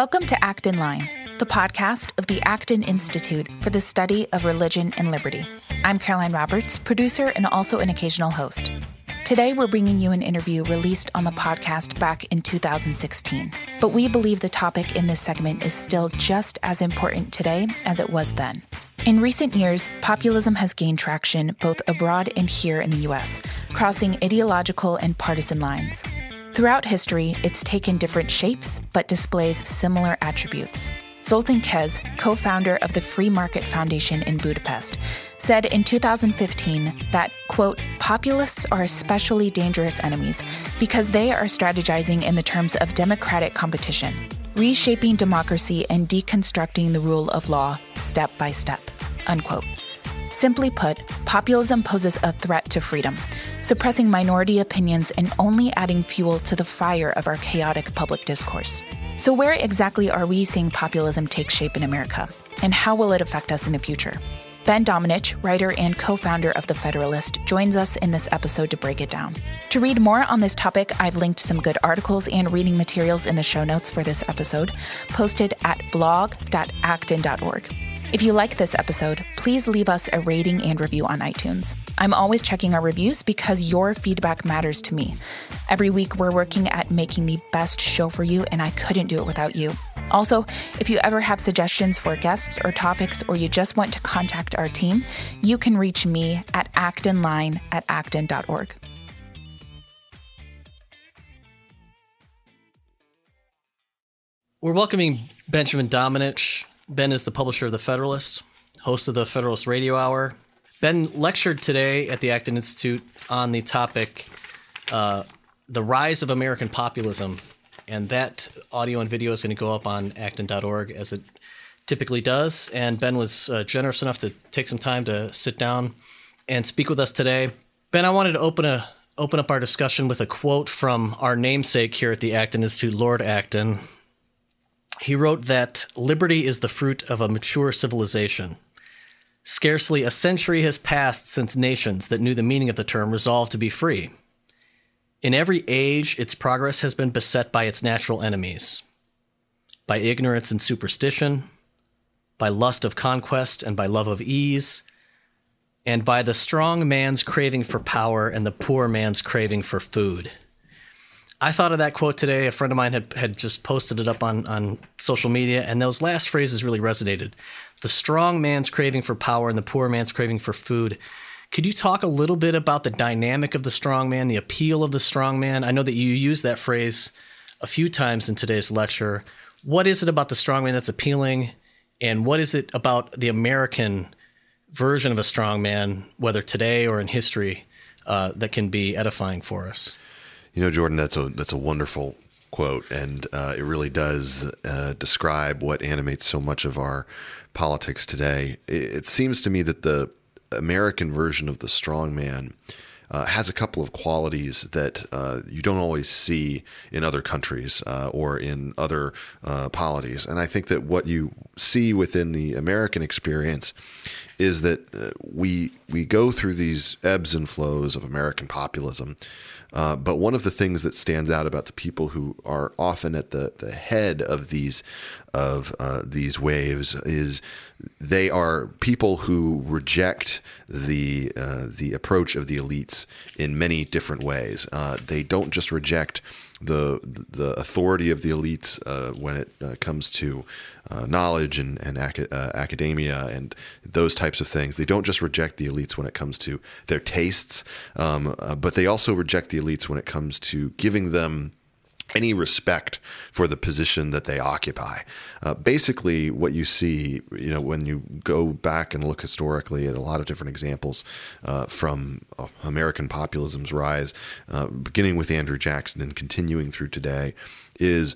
Welcome to Acton Line, the podcast of the Acton Institute for the Study of Religion and Liberty. I'm Caroline Roberts, producer and also an occasional host. Today, we're bringing you an interview released on the podcast back in 2016. But we believe the topic in this segment is still just as important today as it was then. In recent years, populism has gained traction both abroad and here in the US, crossing ideological and partisan lines. Throughout history, it's taken different shapes but displays similar attributes. Zoltán Kész, co founder of the Free Market Foundation in Budapest, said in 2015 that, quote, populists are especially dangerous enemies because they are strategizing in the terms of democratic competition, reshaping democracy and deconstructing the rule of law step by step, unquote. Simply put, populism poses a threat to freedom, suppressing minority opinions and only adding fuel to the fire of our chaotic public discourse. So, where exactly are we seeing populism take shape in America? And how will it affect us in the future? Ben Domenech, writer and co founder of The Federalist, joins us in this episode to break it down. To read more on this topic, I've linked some good articles and reading materials in the show notes for this episode, posted at blog.acton.org. If you like this episode, please leave us a rating and review on iTunes. I'm always checking our reviews because your feedback matters to me. Every week, we're working at making the best show for you, and I couldn't do it without you. Also, if you ever have suggestions for guests or topics, or you just want to contact our team, you can reach me at actonline at acton.org. We're welcoming Benjamin Domenech. Ben is the publisher of The Federalist, host of the Federalist Radio Hour. Ben lectured today at the Acton Institute on the topic uh, The Rise of American Populism. And that audio and video is going to go up on acton.org as it typically does. And Ben was uh, generous enough to take some time to sit down and speak with us today. Ben, I wanted to open a open up our discussion with a quote from our namesake here at the Acton Institute, Lord Acton. He wrote that liberty is the fruit of a mature civilization. Scarcely a century has passed since nations that knew the meaning of the term resolved to be free. In every age, its progress has been beset by its natural enemies by ignorance and superstition, by lust of conquest and by love of ease, and by the strong man's craving for power and the poor man's craving for food. I thought of that quote today. A friend of mine had, had just posted it up on, on social media, and those last phrases really resonated. The strong man's craving for power and the poor man's craving for food. Could you talk a little bit about the dynamic of the strong man, the appeal of the strong man? I know that you used that phrase a few times in today's lecture. What is it about the strong man that's appealing? And what is it about the American version of a strong man, whether today or in history, uh, that can be edifying for us? You know, Jordan, that's a that's a wonderful quote, and uh, it really does uh, describe what animates so much of our politics today. It, it, seems to me that the American version of the strongman uh, has a couple of qualities that uh, you don't always see in other countries uh, or in other uh, polities. And I think that what you see within the American experience is that we we go through these ebbs and flows of American populism. Uh, but one of the things that stands out about the people who are often at the, the head of these of uh, these waves is they are people who reject the uh, the approach of the elites in many different ways. Uh, they don't just reject the the authority of the elites uh, when it uh, comes to uh, knowledge and, and ac- uh, academia and those types of things. They don't just reject the elites when it comes to their tastes, um, uh, but they also reject the elites when it comes to giving them any respect for the position that they occupy. Uh, basically, what you see, you know, when you go back and look historically at a lot of different examples uh, from uh, American populism's rise, uh, beginning with Andrew Jackson and continuing through today, is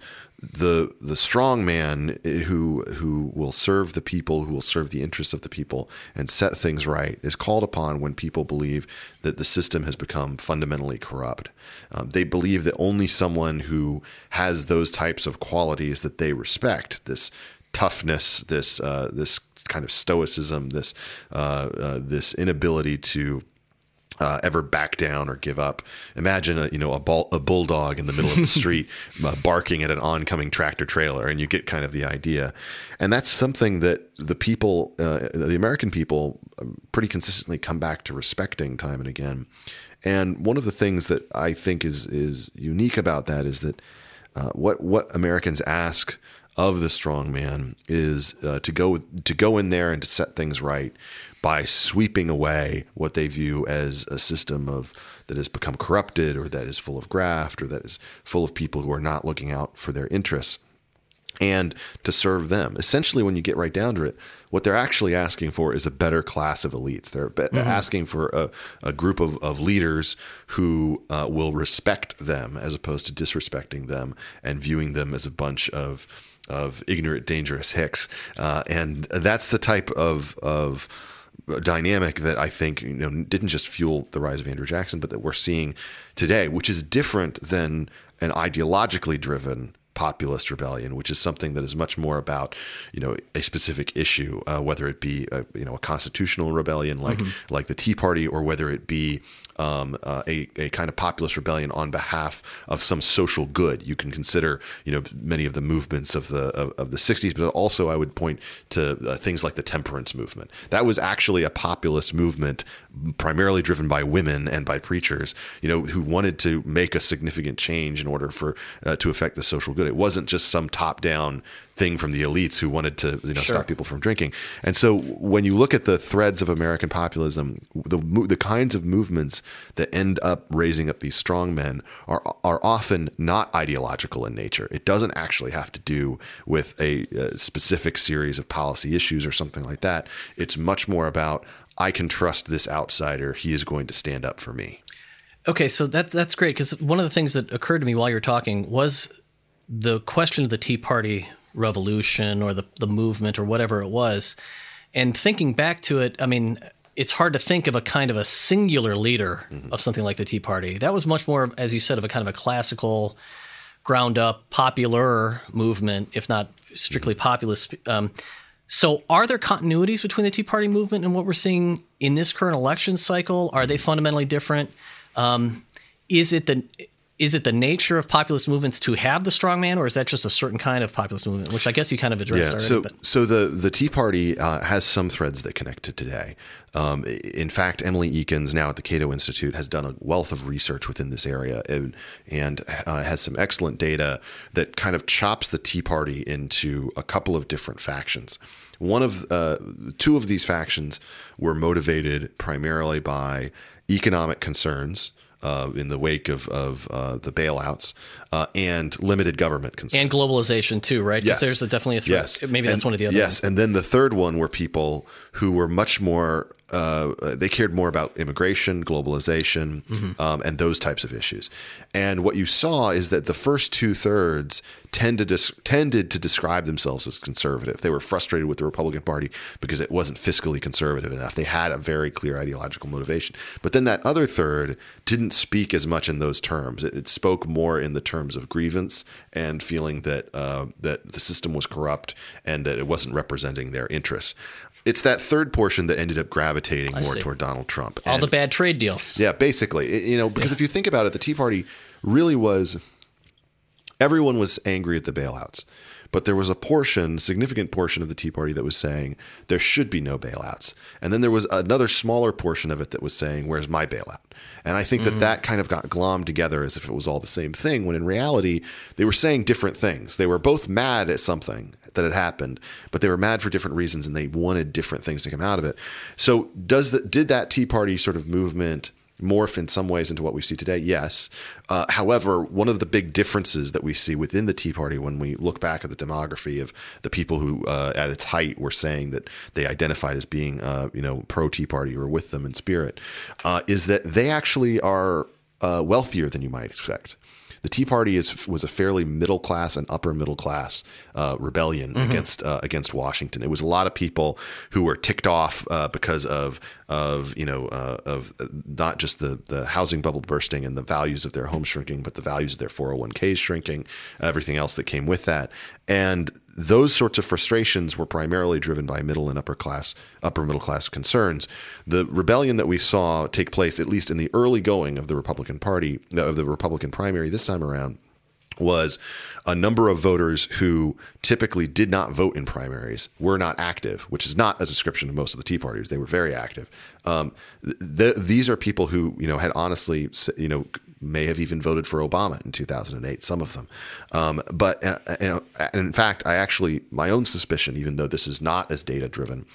the the strong man who who will serve the people, who will serve the interests of the people and set things right, is called upon when people believe that the system has become fundamentally corrupt. Um, they believe that only someone who has those types of qualities that they respect, this toughness, this uh, this kind of stoicism, this uh, uh, this inability to uh, ever back down or give up. Imagine a you know a, bull, a bulldog in the middle of the street uh, barking at an oncoming tractor trailer, and you get kind of the idea. And that's something that the people, uh, the American people, um, pretty consistently come back to respecting time and again. And one of the things that I think is is unique about that is that uh, what what Americans ask of the strong man is uh, to go to go in there and to set things right by sweeping away what they view as a system of that has become corrupted or that is full of graft or that is full of people who are not looking out for their interests and to serve them. Essentially, when you get right down to it, what they're actually asking for is a better class of elites. They're, mm-hmm. asking for a, a group of, of, leaders who uh, will respect them as opposed to disrespecting them and viewing them as a bunch of of ignorant, dangerous hicks. Uh, and that's the type of of dynamic that I think you know didn't just fuel the rise of Andrew Jackson, but that we're seeing today, which is different than an ideologically driven populist rebellion, which is something that is much more about you know a specific issue, uh, whether it be a, you know a constitutional rebellion like mm-hmm. like the Tea Party, or whether it be um, uh, a, a kind of populist rebellion on behalf of some social good. You can consider, you know, many of the movements of the of, of the '60s, but also I would point to uh, things like the temperance movement. That was actually a populist movement, primarily driven by women and by preachers, you know, who wanted to make a significant change in order for uh, to affect the social good. It wasn't just some top down thing from the elites who wanted to you know sure. stop people from drinking. And so when you look at the threads of American populism, the the kinds of movements that end up raising up these strong men are are often not ideological in nature. It doesn't actually have to do with a, a specific series of policy issues or something like that. It's much more about I can trust this outsider. He is going to stand up for me. Okay, so that's that's great because one of the things that occurred to me while you're talking was the question of the Tea Party revolution or the, the movement or whatever it was. And thinking back to it, I mean, it's hard to think of a kind of a singular leader mm-hmm. of something like the Tea Party. That was much more, as you said, of a kind of a classical, ground up, popular movement, if not strictly mm-hmm. populist. Um, so, are there continuities between the Tea Party movement and what we're seeing in this current election cycle? Are they fundamentally different? Um, is it the is it the nature of populist movements to have the strongman, or is that just a certain kind of populist movement? Which I guess you kind of addressed. Yeah. So, but. so the the Tea Party uh, has some threads that connect to today. Um, in fact, Emily Ekins, now at the Cato Institute, has done a wealth of research within this area and, and uh, has some excellent data that kind of chops the Tea Party into a couple of different factions. One of uh, two of these factions were motivated primarily by economic concerns uh, in the wake of, of uh, the bailouts uh, and limited government concerns. And globalization, too, right? Yes. There's a, definitely a threat. Yes. Maybe that's and, one of the other Yes. Ones. And then the third one were people who were much more uh, they cared more about immigration, globalization, mm-hmm. um, and those types of issues. And what you saw is that the first two thirds tended to, tended to describe themselves as conservative. They were frustrated with the Republican Party because it wasn't fiscally conservative enough. They had a very clear ideological motivation. But then that other third didn't speak as much in those terms. It, it spoke more in the terms of grievance and feeling that uh, that the system was corrupt and that it wasn't representing their interests it's that third portion that ended up gravitating I more see. toward Donald Trump. All and, the bad trade deals. Yeah, basically, you know, because yeah. if you think about it, the Tea Party really was everyone was angry at the bailouts. But there was a portion, significant portion of the Tea Party that was saying there should be no bailouts. And then there was another smaller portion of it that was saying, where's my bailout? And I think mm. that that kind of got glommed together as if it was all the same thing, when in reality, they were saying different things. They were both mad at something that had happened, but they were mad for different reasons and they wanted different things to come out of it. So does the, did that Tea Party sort of movement morph in some ways into what we see today? Yes. Uh, however, one of the big differences that we see within the Tea Party when we look back at the demography of the people who, uh, at its height, were saying that they identified as being, uh, you know, pro Tea Party or with them in spirit, uh, is that they actually are uh, wealthier than you might expect the Tea Party is was a fairly middle class and upper middle class uh, rebellion mm-hmm. against uh, against Washington. It was a lot of people who were ticked off uh, because of of you know uh, of not just the the housing bubble bursting and the values of their home shrinking, but the values of their 401ks shrinking, everything else that came with that. And those sorts of frustrations were primarily driven by middle and upper class, upper middle class concerns. The rebellion that we saw take place, at least in the early going of the Republican Party, of the Republican primary this time around, was a number of voters who typically did not vote in primaries were not active, which is not a description of most of the Tea Partiers. They were very active. Um, th- these are people who you know had honestly you know may have even voted for Obama in 2008. Some of them, um, but uh, uh in fact, I actually my own suspicion, even though this is not as data driven,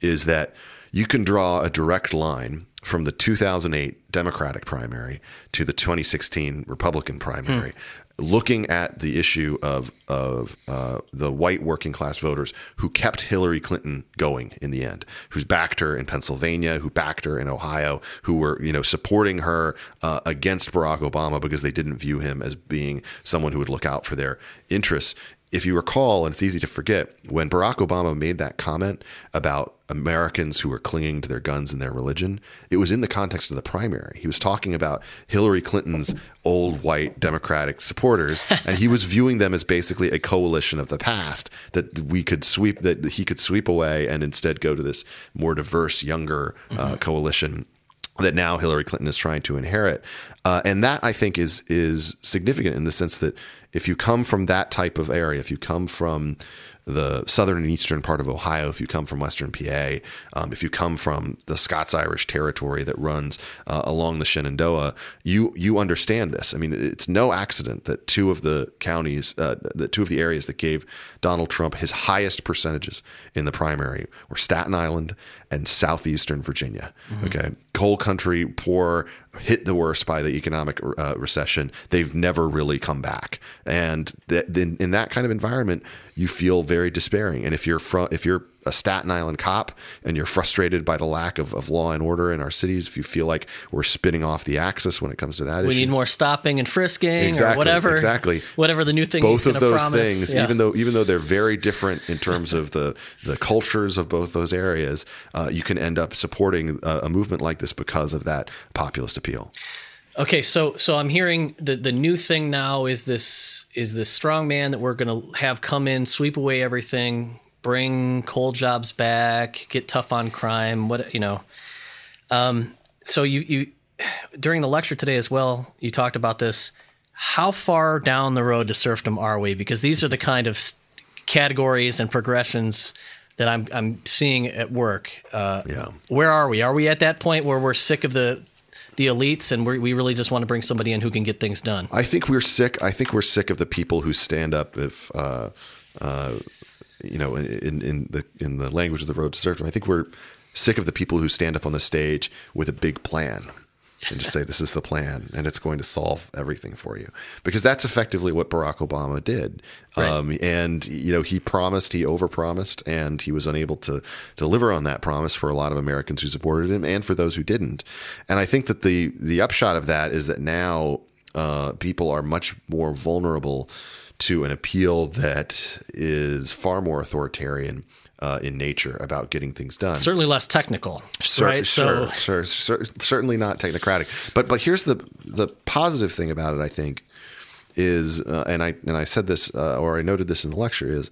is that you can draw a direct line from the 2008 Democratic primary to the 2016 Republican primary. Hmm looking at the issue of of uh, the white working class voters who kept Hillary Clinton going in the end, who's backed her in Pennsylvania, who backed her in Ohio, who were you know supporting her uh, against Barack Obama because they didn't view him as being someone who would look out for their interests if you recall, and it's easy to forget, when Barack Obama made that comment about Americans who were clinging to their guns and their religion, it was in the context of the primary. He was talking about Hillary Clinton's old white Democratic supporters, and he was viewing them as basically a coalition of the past that we could sweep, that he could sweep away and instead go to this more diverse, younger uh, mm-hmm. coalition that now Hillary Clinton is trying to inherit. Uh, and that I think is is significant in the sense that if you come from that type of area, if you come from the southern and eastern part of Ohio, if you come from western PA, um, if you come from the Scots Irish territory that runs uh, along the Shenandoah, you you understand this. I mean, it's no accident that two of the counties, uh, that two of the areas that gave Donald Trump his highest percentages in the primary were Staten Island and southeastern Virginia. Mm-hmm. Okay, coal country, poor, hit the worst by the economic uh, recession. They've never really come back, and th- in, in that kind of environment, you feel very despairing. And if you're from, if you're a Staten Island cop and you're frustrated by the lack of, of law and order in our cities, if you feel like we're spinning off the axis when it comes to that we issue, need more stopping and frisking exactly, or whatever. Exactly. Whatever the new thing. Both of those promise. things, yeah. even though even though they're very different in terms of the the cultures of both those areas, uh, you can end up supporting a, a movement like this because of that populist appeal. Okay, so so I'm hearing the the new thing now is this is this strong man that we're going to have come in, sweep away everything, bring coal jobs back, get tough on crime. What you know? Um, so you you during the lecture today as well, you talked about this. How far down the road to serfdom are we? Because these are the kind of categories and progressions that I'm I'm seeing at work. Uh, yeah. Where are we? Are we at that point where we're sick of the the elites, and we really just want to bring somebody in who can get things done. I think we're sick. I think we're sick of the people who stand up if. Uh, uh, you know, in, in the in the language of the road to serfdom, I think we're sick of the people who stand up on the stage with a big plan and just say this is the plan and it's going to solve everything for you. Because that's effectively what Barack Obama did. Right. um, and you know he promised he overpromised and he was unable to deliver on that promise for a lot of Americans who supported him and for those who didn't. And I think that the the upshot of that is that now uh, people are much more vulnerable to an appeal that is far more authoritarian uh, in nature about getting things done. Certainly less technical, sure, right? Sure, so. sure, sure, certainly not technocratic. But but here's the the positive thing about it. I think is, uh, and I and I said this uh, or I noted this in the lecture is,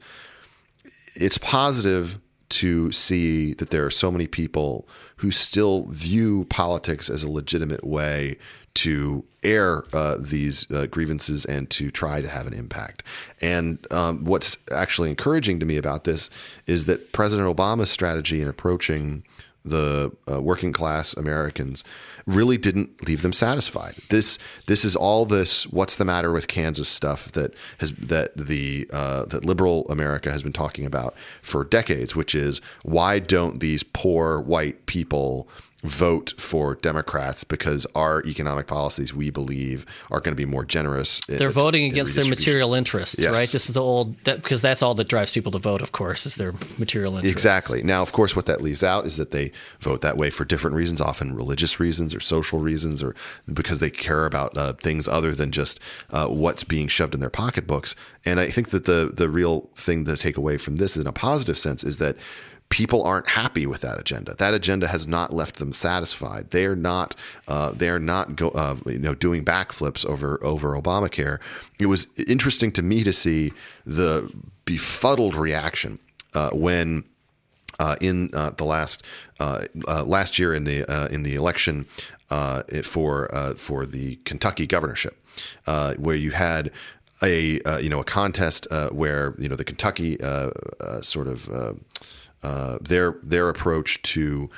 it's positive to see that there are so many people who still view politics as a legitimate way to air uh, these uh, grievances and to try to have an impact. And um, what's actually encouraging to me about this is that President Obama's strategy in approaching the uh, working class Americans really didn't leave them satisfied. This this is all this what's the matter with Kansas stuff that has that the uh, that liberal America has been talking about for decades, which is why don't these poor white people vote for Democrats because our economic policies, we believe, are going to be more generous. They're voting against their material interests, yes. right? Just the old that because that's all that drives people to vote. Of course, is their material interests. Exactly. Now, of course, what that leaves out is that they vote that way for different reasons, often religious reasons or social reasons, or because they care about uh, things other than just uh, what's being shoved in their pocketbooks. And I think that the the real thing to take away from this, in a positive sense, is that people aren't happy with that agenda. That agenda has not left them satisfied. They are not uh, they are not go, uh, you know doing backflips over over Obamacare. It was interesting to me to see the befuddled reaction uh, when. Uh, in uh, the last uh, last year in the in the election for for the Kentucky governorship, where you had a you know a contest where you know the Kentucky sort of uh, their their approach to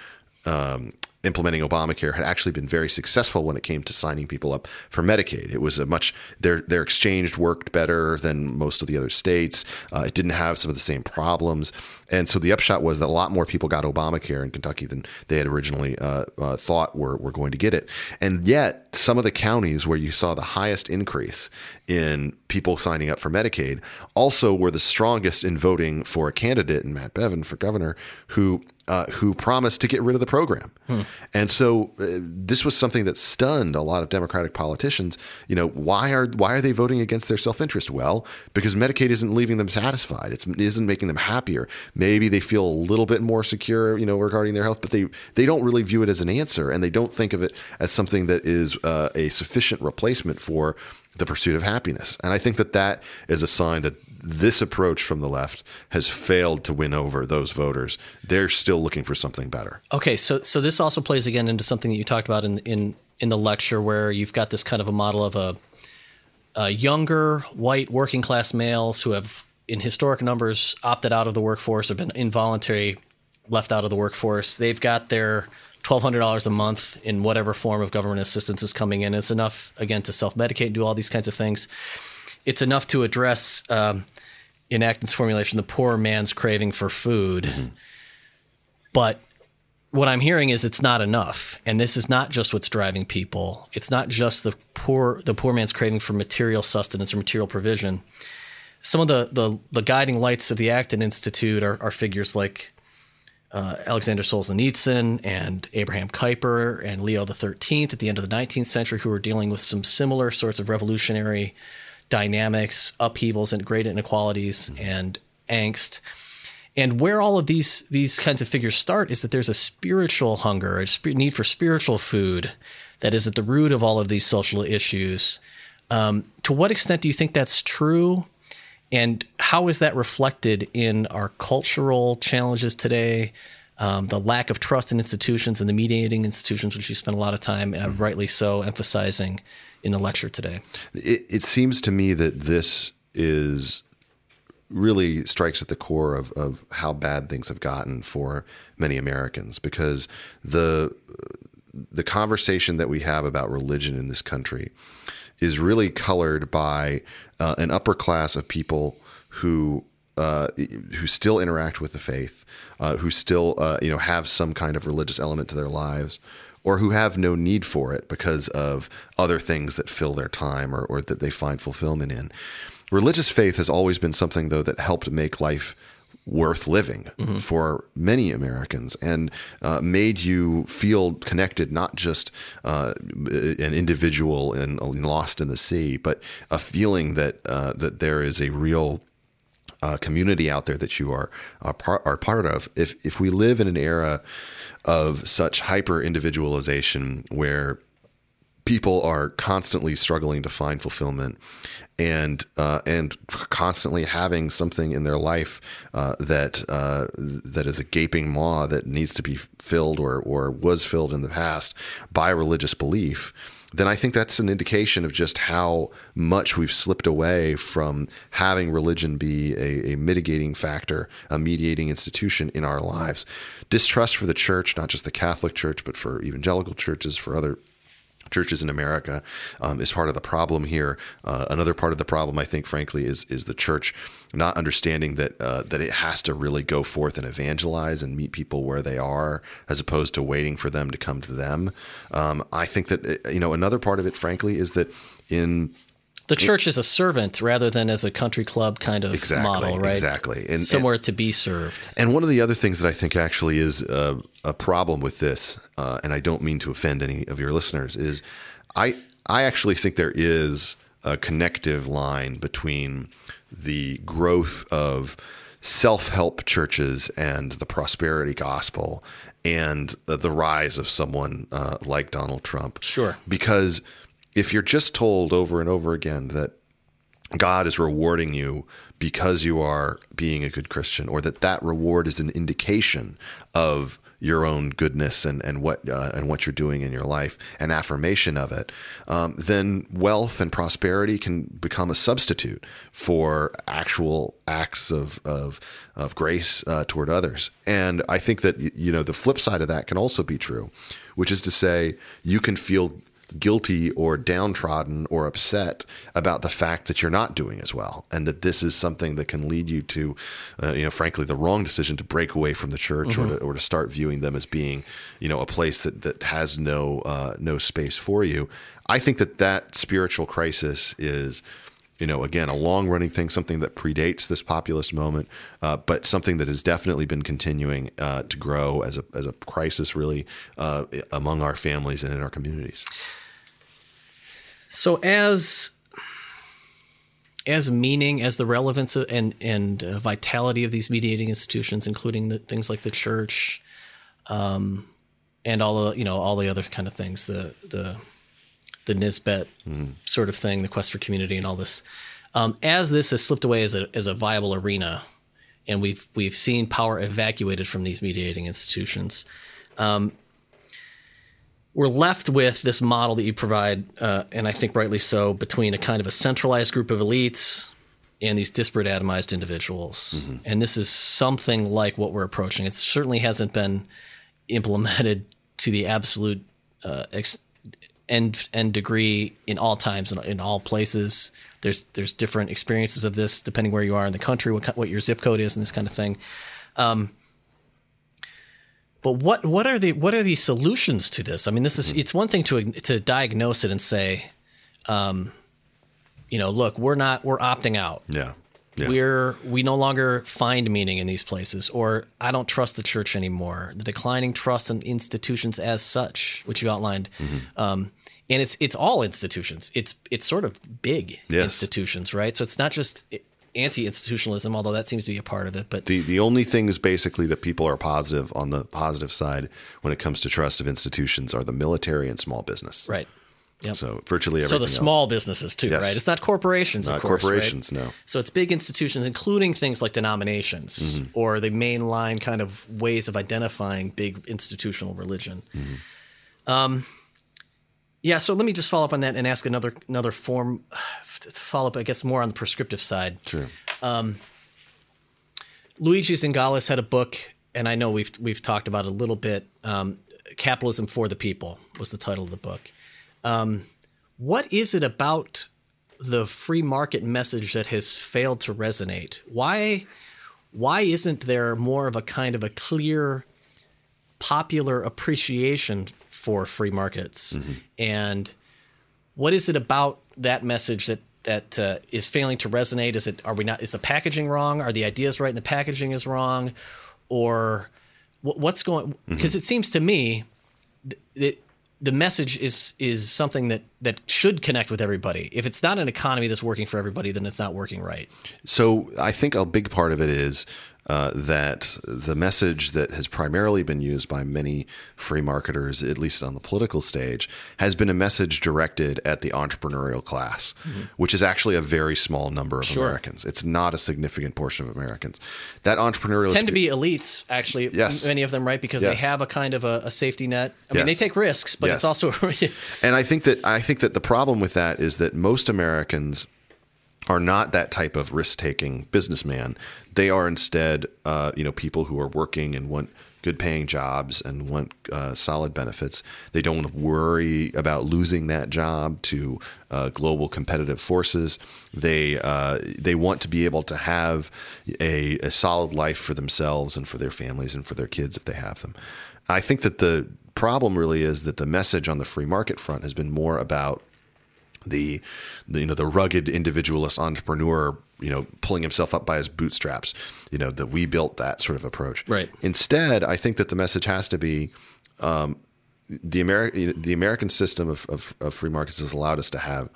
um, implementing Obamacare had actually been very successful when it came to signing people up for Medicaid. It was a much their their exchange worked better than most of the other states. Uh, it didn't have some of the same problems, and so the upshot was that a lot more people got Obamacare in Kentucky than they had originally uh, uh, thought were were going to get it. And yet, some of the counties where you saw the highest increase in people signing up for Medicaid also were the strongest in voting for a candidate in Matt Bevin for governor who uh, who promised to get rid of the program. Hmm. And so uh, this was something that stunned a lot of Democratic politicians. You know, why are why are they voting against their self interest? Well, because Medicaid isn't leaving them satisfied. It's, it isn't making them happier. Maybe they feel a little bit more secure, you know, regarding their health, but they they don't really view it as an answer, and they don't think of it as something that is uh, a sufficient replacement for the pursuit of happiness. And I think that that is a sign that this approach from the left has failed to win over those voters. They're still looking for something better. Okay, so so this also plays again into something that you talked about in in in the lecture, where you've got this kind of a model of a, a younger white working class males who have, in historic numbers, opted out of the workforce or been involuntary left out of the workforce. They've got their $1,200 a month in whatever form of government assistance is coming in. It's enough, again, to self medicate and do all these kinds of things. It's enough to address, um, in Acton's formulation, the poor man's craving for food. Mm-hmm. But what I'm hearing is it's not enough, and this is not just what's driving people. It's not just the poor the poor man's craving for material sustenance or material provision. Some of the the, the guiding lights of the Acton Institute are, are figures like uh, Alexander Solzhenitsyn and Abraham Kuyper and Leo XIII at the end of the 19th century, who were dealing with some similar sorts of revolutionary dynamics, upheavals, and great inequalities mm-hmm. and angst. And where all of these these kinds of figures start is that there's a spiritual hunger, a need for spiritual food that is at the root of all of these social issues. Um, to what extent do you think that's true? And how is that reflected in our cultural challenges today? Um, the lack of trust in institutions and the mediating institutions, which you spent a lot of time, uh, rightly so, emphasizing in the lecture today. It, it, seems to me that this is really strikes at the core of, of how bad things have gotten for many Americans because the the conversation that we have about religion in this country is really colored by uh, an upper class of people who uh, who still interact with the faith, uh, who still uh, you know have some kind of religious element to their lives, or who have no need for it because of other things that fill their time or, or that they find fulfillment in. Religious faith has always been something though that helped make life worth living mm-hmm. for many Americans and uh, made you feel connected, not just uh, an individual and lost in the sea, but a feeling that uh, that there is a real uh, community out there that you are are part, are part of. If if we live in an era of such hyper individualization where people are constantly struggling to find fulfillment and uh, and constantly having something in their life uh, that uh, that is a gaping maw that needs to be filled or or was filled in the past by religious belief then I think that's an indication of just how much we've slipped away from having religion be a, a, mitigating factor, a mediating institution in our lives. Distrust for the church, not just the Catholic Church, but for evangelical churches, for other churches in America um, is part of the problem here. Uh, another part of the problem, I think, frankly, is is the church not understanding that uh, that it has to really go forth and evangelize and meet people where they are, as opposed to waiting for them to come to them. Um, I think that uh, you know another part of it, frankly, is that in the church is a servant rather than as a country club kind of exactly, model, right? Exactly. And, Somewhere and, to be served. And one of the other things that I think actually is a, a problem with this, uh, and I don't mean to offend any of your listeners, is I I actually think there is a connective line between the growth of self help churches and the prosperity gospel and the rise of someone uh, like Donald Trump. Sure. Because if you're just told over and over again that God is rewarding you because you are being a good Christian, or that that reward is an indication of your own goodness and and what uh, and what you're doing in your life, an affirmation of it, um, then wealth and prosperity can become a substitute for actual acts of of, of grace uh, toward others. And I think that you know the flip side of that can also be true, which is to say you can feel guilty or downtrodden or upset about the fact that you're not doing as well, and that this is something that can lead you to, uh, you know, frankly, the wrong decision to break away from the church mm-hmm. or, to, or to start viewing them as being, you know, a place that that has no uh, no space for you. I think that that spiritual crisis is you know, again, a long running thing, something that predates this populist moment, uh, but something that has definitely been continuing uh, to grow as a, as a crisis, really, uh, among our families and in our communities. So as as meaning, as the relevance and and uh, vitality of these mediating institutions, including the things like the church, um, and all the you know all the other kind of things, the the the Nisbet mm. sort of thing, the quest for community, and all this. Um, as this has slipped away as a as a viable arena, and we've we've seen power evacuated from these mediating institutions. Um, we're left with this model that you provide, uh, and I think rightly so, between a kind of a centralized group of elites and these disparate atomized individuals. Mm-hmm. And this is something like what we're approaching. It certainly hasn't been implemented to the absolute uh, ex- end end degree in all times and in all places. There's there's different experiences of this depending where you are in the country, what what your zip code is, and this kind of thing. Um, but what what are the what are the solutions to this? I mean, this is mm-hmm. it's one thing to to diagnose it and say, um, you know, look, we're not we're opting out. Yeah. yeah. We're we no longer find meaning in these places, or I don't trust the church anymore. The declining trust in institutions as such, which you outlined, mm-hmm. um, and it's it's all institutions. It's it's sort of big yes. institutions, right? So it's not just anti-institutionalism, although that seems to be a part of it. But the the only things basically that people are positive on the positive side when it comes to trust of institutions are the military and small business. Right. Yep. So virtually everything. So the small businesses too, yes. right? It's not corporations, not course, corporations, right? no. So it's big institutions, including things like denominations mm-hmm. or the mainline kind of ways of identifying big institutional religion. Mm-hmm. Um, yeah. So let me just follow up on that and ask another another form follow up, I guess, more on the prescriptive side. Sure. Um, Luigi Zingales had a book, and I know we've we've talked about it a little bit. Um, Capitalism for the People was the title of the book. Um, what is it about the free market message that has failed to resonate? Why why isn't there more of a kind of a clear popular appreciation for free markets? Mm-hmm. And what is it about that message that that uh, is failing to resonate? Is it are we not? Is the packaging wrong? Are the ideas right and the packaging is wrong, or what's going? Because mm-hmm. it seems to me that the message is is something that that should connect with everybody. If it's not an economy that's working for everybody, then it's not working right. So I think a big part of it is uh, that the message that has primarily been used by many free marketers, at least on the political stage, has been a message directed at the entrepreneurial class, mm-hmm. which is actually a very small number of sure. Americans. It's not a significant portion of Americans. That entrepreneurial tend spe- to be elites, actually. Yes. many of them, right? Because yes. they have a kind of a, a safety net. I mean, yes. they take risks, but yes. it's also. and I think that I think that the problem with that is that most Americans are not that type of risk-taking businessman. They are instead, uh, you know, people who are working and want good-paying jobs and want uh, solid benefits. They don't want to worry about losing that job to uh, global competitive forces. They uh, they want to be able to have a, a solid life for themselves and for their families and for their kids if they have them. I think that the problem really is that the message on the free market front has been more about the, the, you know the rugged individualist entrepreneur you know pulling himself up by his bootstraps you know that we built that sort of approach right instead i think that the message has to be um, the american the american system of, of, of, free markets has allowed us to have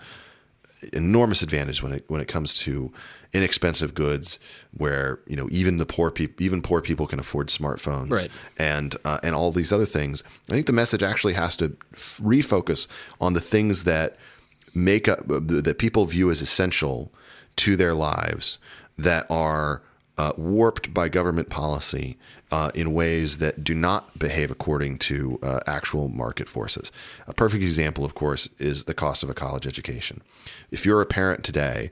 enormous advantage when it when it comes to inexpensive goods, where you know even the poor people, even poor people can afford smartphones, Right. and uh, and all these other things. I think the message actually has to f- refocus on the things that make up that people view as essential to their lives that are uh, warped by government policy uh, in ways that do not behave according to uh, actual market forces. A perfect example, of course, is the cost of a college education. If you're a parent today,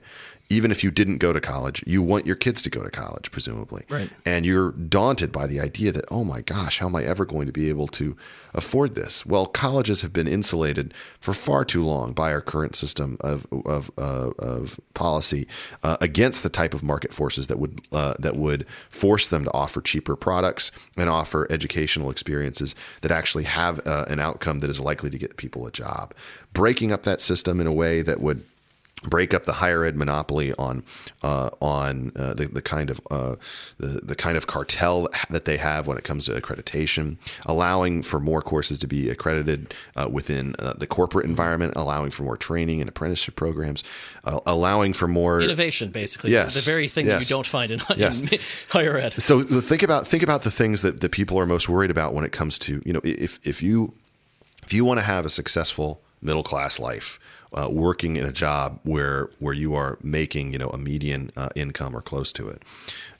even if you didn't go to college, you want your kids to go to college, presumably. Right. And you're daunted by the idea that, oh my gosh, how am I ever going to be able to afford this? Well, colleges have been insulated for far too long by our current system of of, uh, of policy uh, against the type of market forces that would uh, that would force them to offer cheaper products and offer educational experiences that actually have uh, an outcome that is likely to get people a job. Breaking up that system in a way that would break up the higher ed monopoly on uh, on uh, the, the kind of uh, the, the kind of cartel that they have when it comes to accreditation, allowing for more courses to be accredited uh, within uh, the corporate environment, allowing for more training and apprenticeship programs, uh, allowing for more Innovation, basically. Yes. The very thing that you don't find in, Yes. in higher ed. So think about think about the things that, that people are most worried about when it comes to you know if if you if you want to have a successful middle class life, uh, working in a job where where you are making you know a median uh, income or close to it,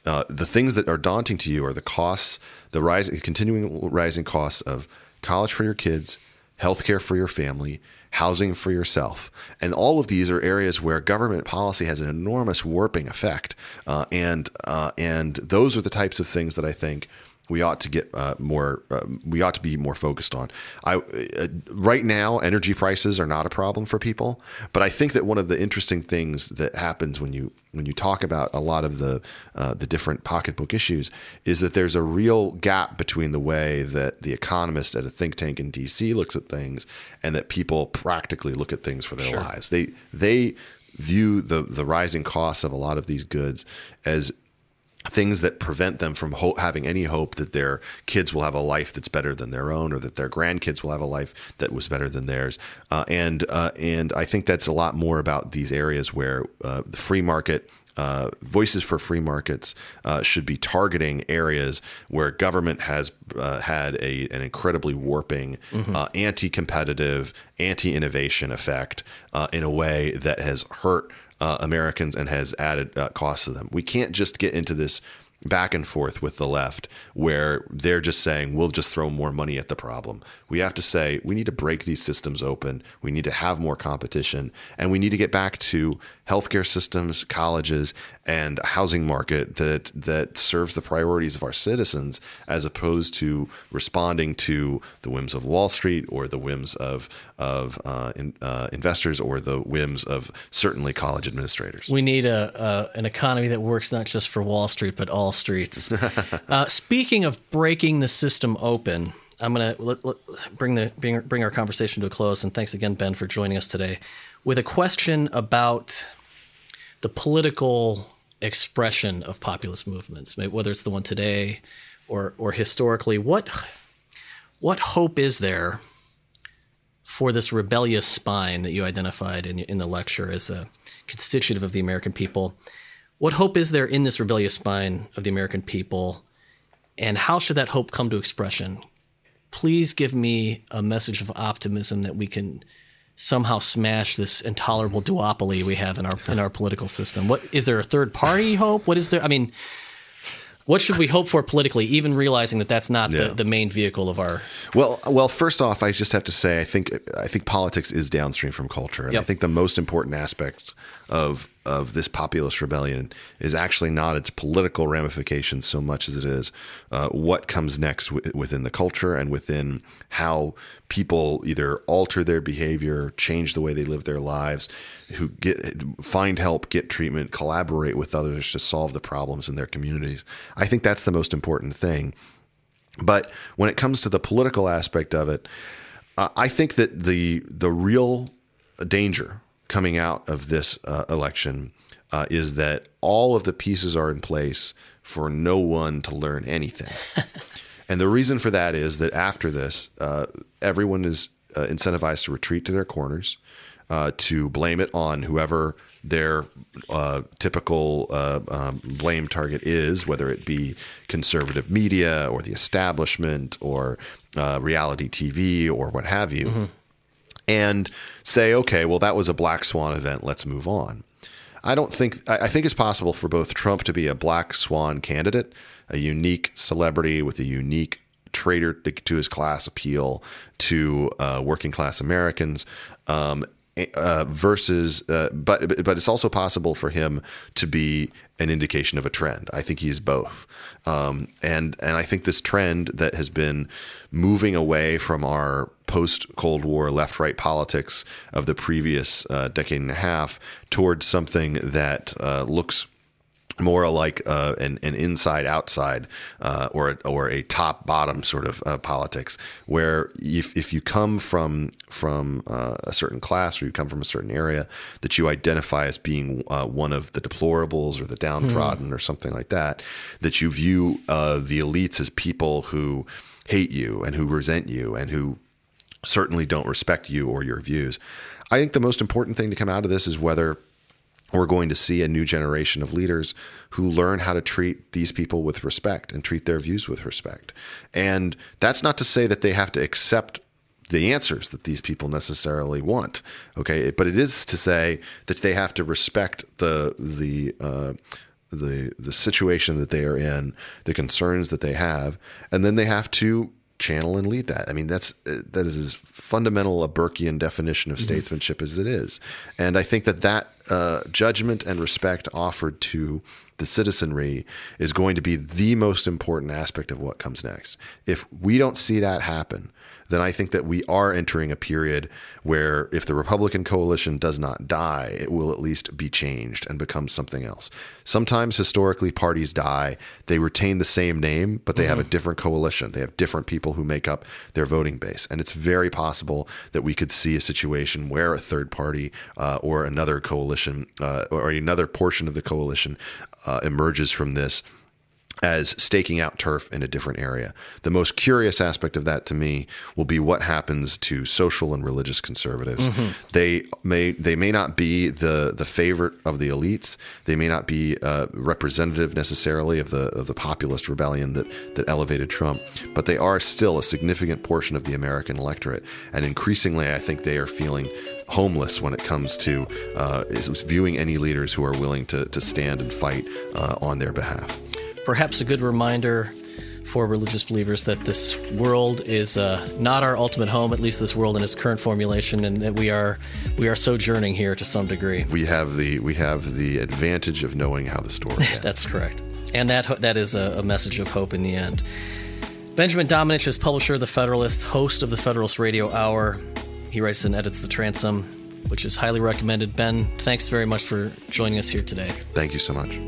uh, the things that are daunting to you are the costs, the rising continuing rising costs of college for your kids, healthcare for your family, housing for yourself. And all of these are areas where government policy has an enormous warping effect. Uh, and uh, and those are the types of things that I think we ought to get uh, more. Uh, we ought to be more focused on. I uh, right now, energy prices are not a problem for people, but I think that one of the interesting things that happens when you when you talk about a lot of the uh, the different pocketbook issues is that there's a real gap between the way that the economist at a think tank in DC looks at things and that people practically look at things for their lives. They they view the the rising costs of a lot of these goods as things that prevent them from ho- having any hope that their kids will have a life that's better than their own, or that their grandkids will have a life that was better than theirs. Uh, and uh, and I think that's a lot more about these areas where uh, the free market. Uh, voices for free markets uh, should be targeting areas where government has uh, had a, an incredibly warping, uh, anti-competitive, anti-innovation effect uh, in a way that has hurt uh, Americans and has added uh, costs to them. We can't just get into this back and forth with the left where they're just saying we'll just throw more money at the problem. We have to say we need to break these systems open. We need to have more competition and we need to get back to healthcare systems, colleges and a housing market that that serves the priorities of our citizens as opposed to responding to the whims of Wall Street or the whims of of uh, in, uh, investors or the whims of certainly college administrators. We need a, a an economy that works not just for Wall Street but all streets. uh, speaking of breaking the system open, I'm going to bring the bring, bring our conversation to a close. And thanks again, Ben, for joining us today with a question about the political expression of populist movements, whether it's the one today or or historically. What what hope is there for this rebellious spine that you identified in in the lecture as a constitutive of the American people? What hope is there in this rebellious spine of the American people, and how should that hope come to expression? Please give me a message of optimism that we can somehow smash this intolerable duopoly we have in our in our political system. What is there a third party hope? What is there? I mean, what should we hope for politically, even realizing that that's not Yeah. the, the main vehicle of our Well, well, first off, I just have to say, I think I think politics is downstream from culture, and I think the most important aspect of of this populist rebellion is actually not its political ramifications so much as it is uh, what comes next w- within the culture and within how people either alter their behavior, change the way they live their lives, who get find help, get treatment, collaborate with others to solve the problems in their communities. I think that's the most important thing. But when it comes to the political aspect of it, uh, I think that the the real danger coming out of this uh, election uh, is that all of the pieces are in place for no one to learn anything. and the reason for that is that after this, uh, everyone is uh, incentivized to retreat to their corners. uh, to blame it on whoever their uh, typical uh, um, blame target is, whether it be conservative media or the establishment or uh, reality TV or what have you, mm-hmm. And say, okay, well, that was a black swan event. Let's move on. I don't think I think it's possible for both Trump to be a black swan candidate, a unique celebrity with a unique traitor to his class appeal to uh, working class Americans, um, uh, versus, uh, but but it's also possible for him to be an indication of a trend. I think he is both, um, and and I think this trend that has been moving away from our post Cold War left right politics of the previous uh, decade and a half towards something that uh, looks more like uh, an, an inside outside uh, or or a top bottom sort of uh, politics, where if, if you come from from uh, a certain class or you come from a certain area, that you identify as being uh, one of the deplorables or the downtrodden hmm. or something like that, that you view uh, the elites as people who hate you and who resent you and who certainly don't respect you or your views. I think the most important thing to come out of this is whether we're going to see a new generation of leaders who learn how to treat these people with respect and treat their views with respect. And that's not to say that they have to accept the answers that these people necessarily want. Okay, but it is to say that they have to respect the the uh, the the situation that they are in, the concerns that they have, and then they have to channel and lead that. I mean, that's that is as fundamental a Burkean definition of mm-hmm. statesmanship as it is, and I think that that uh, judgment and respect offered to the citizenry is going to be the most important aspect of what comes next. If we don't see that happen, then I think that we are entering a period where if the Republican coalition does not die, it will at least be changed and become something else. Sometimes historically parties die, they retain the same name, but they mm-hmm. have a mm-hmm. different coalition. They have different people who make up their voting base. And it's very possible that we could see a situation where a third party uh, or another coalition uh, or another portion of the coalition uh, emerges from this as staking out turf in a different area. The most curious aspect of that to me will be what happens to social and religious conservatives. Mm-hmm. They may they may not be the the favorite of the elites. They may not be uh, representative necessarily of the of the populist rebellion that that elevated Trump, but they are still a significant portion of the American electorate. And increasingly, I think they are feeling homeless when it comes to uh, viewing any leaders who are willing to to stand and fight uh, on their behalf perhaps a good reminder for religious believers that this world is uh, not our ultimate home, at least this world in its current formulation, and that we are we are sojourning here to some degree. We have the we have the advantage of knowing how the story ends. That's correct, and that that is a, a message of hope in the end. Benjamin Domenech is publisher of the Federalist, host of the Federalist Radio Hour. He writes and edits the Transom, which is highly recommended. Ben, thanks very much for joining us here today. Thank you so much.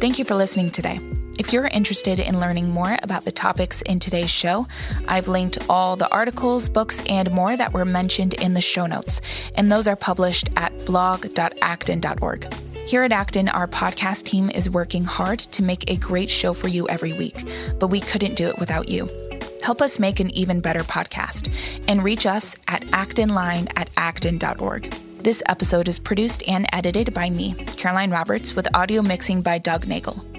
Thank you for listening today. If you're interested in learning more about the topics in today's show, I've linked all the articles, books, and more that were mentioned in the show notes, and those are published at blog.acton.org. Here at Acton, our podcast team is working hard to make a great show for you every week, but we couldn't do it without you. Help us make an even better podcast and reach us at actonline at acton.org. This episode is produced and edited by me, Caroline Roberts, with audio mixing by Doug Nagel.